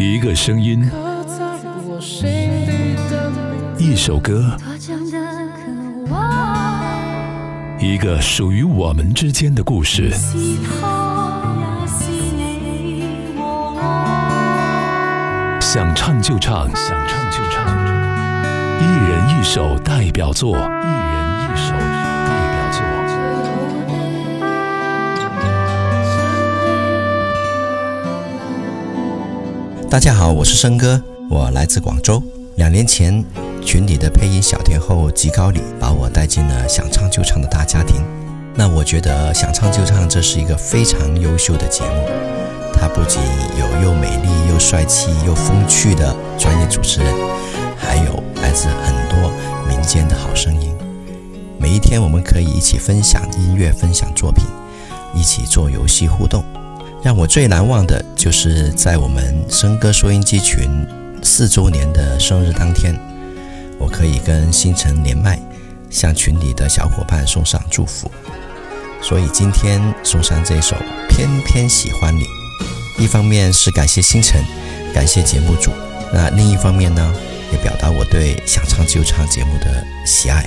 一个声音，一首歌，一个属于我们之间的故事，想唱就唱，想唱就唱，一人一首代表作，一人一首。大家好，我是生哥，我来自广州。两年前，群里的配音小天后吉高里把我带进了想唱就唱的大家庭。那我觉得想唱就唱这是一个非常优秀的节目，它不仅有又美丽又帅气又风趣的专业主持人，还有来自很多民间的好声音。每一天，我们可以一起分享音乐，分享作品，一起做游戏互动。让我最难忘的就是在我们《笙歌收音机群》四周年的生日当天，我可以跟星辰连麦，向群里的小伙伴送上祝福。所以今天送上这首《偏偏喜欢你》，一方面是感谢星辰，感谢节目组；那另一方面呢，也表达我对《想唱就唱》节目的喜爱，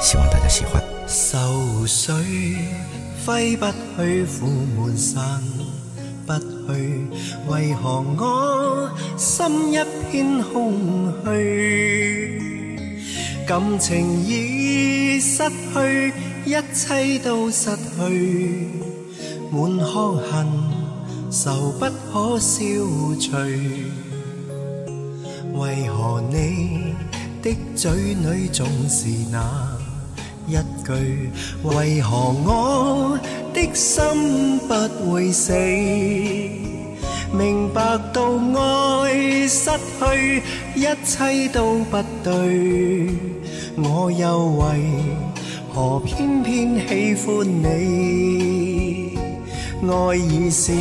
希望大家喜欢。愁水挥不去，苦满山。不去，为何我心一片空虚？感情已失去，一切都失去，满腔恨愁不可消除。为何你的嘴里总是那一句？为何我？的心不会死，明白到爱失去一切都不对，我又为何偏偏喜欢你？爱已是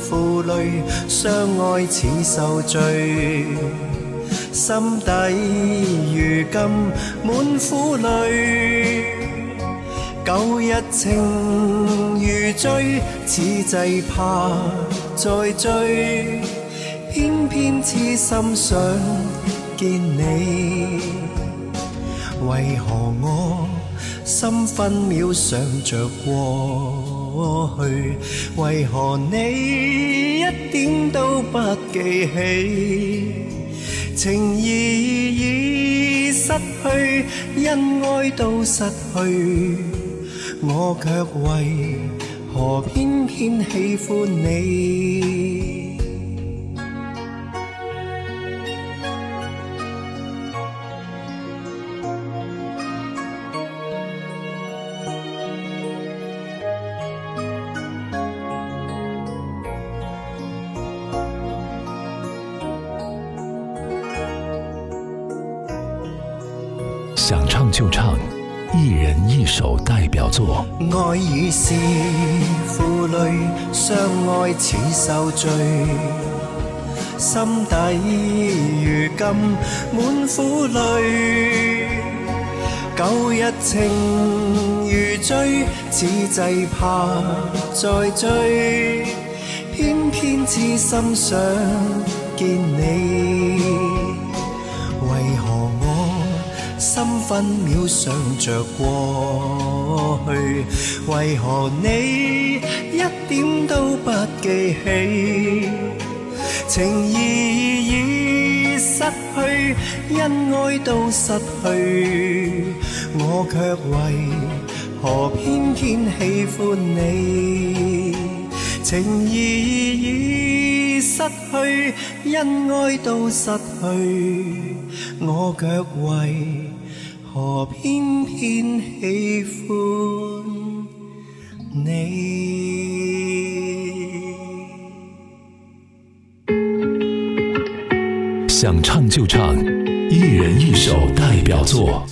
负累，相爱似受罪，心底如今满苦泪。旧日情如醉，此际怕再追。偏偏痴心想见你，为何我心分秒想着过去？为何你一点都不记起？情义已失去，恩爱都失去。我却为何偏偏喜欢你想唱就唱一人一首代表作爱已是负累相爱似受罪心底如今满苦泪旧日情如醉此际怕再追偏偏痴心想见你为何我分秒想着过去，为何你一点都不记起？情义已失去，恩爱都失去，我却为何偏偏喜欢你？情义已。失去恩爱都失去我却为何偏偏喜欢你想唱就唱一人一首代表作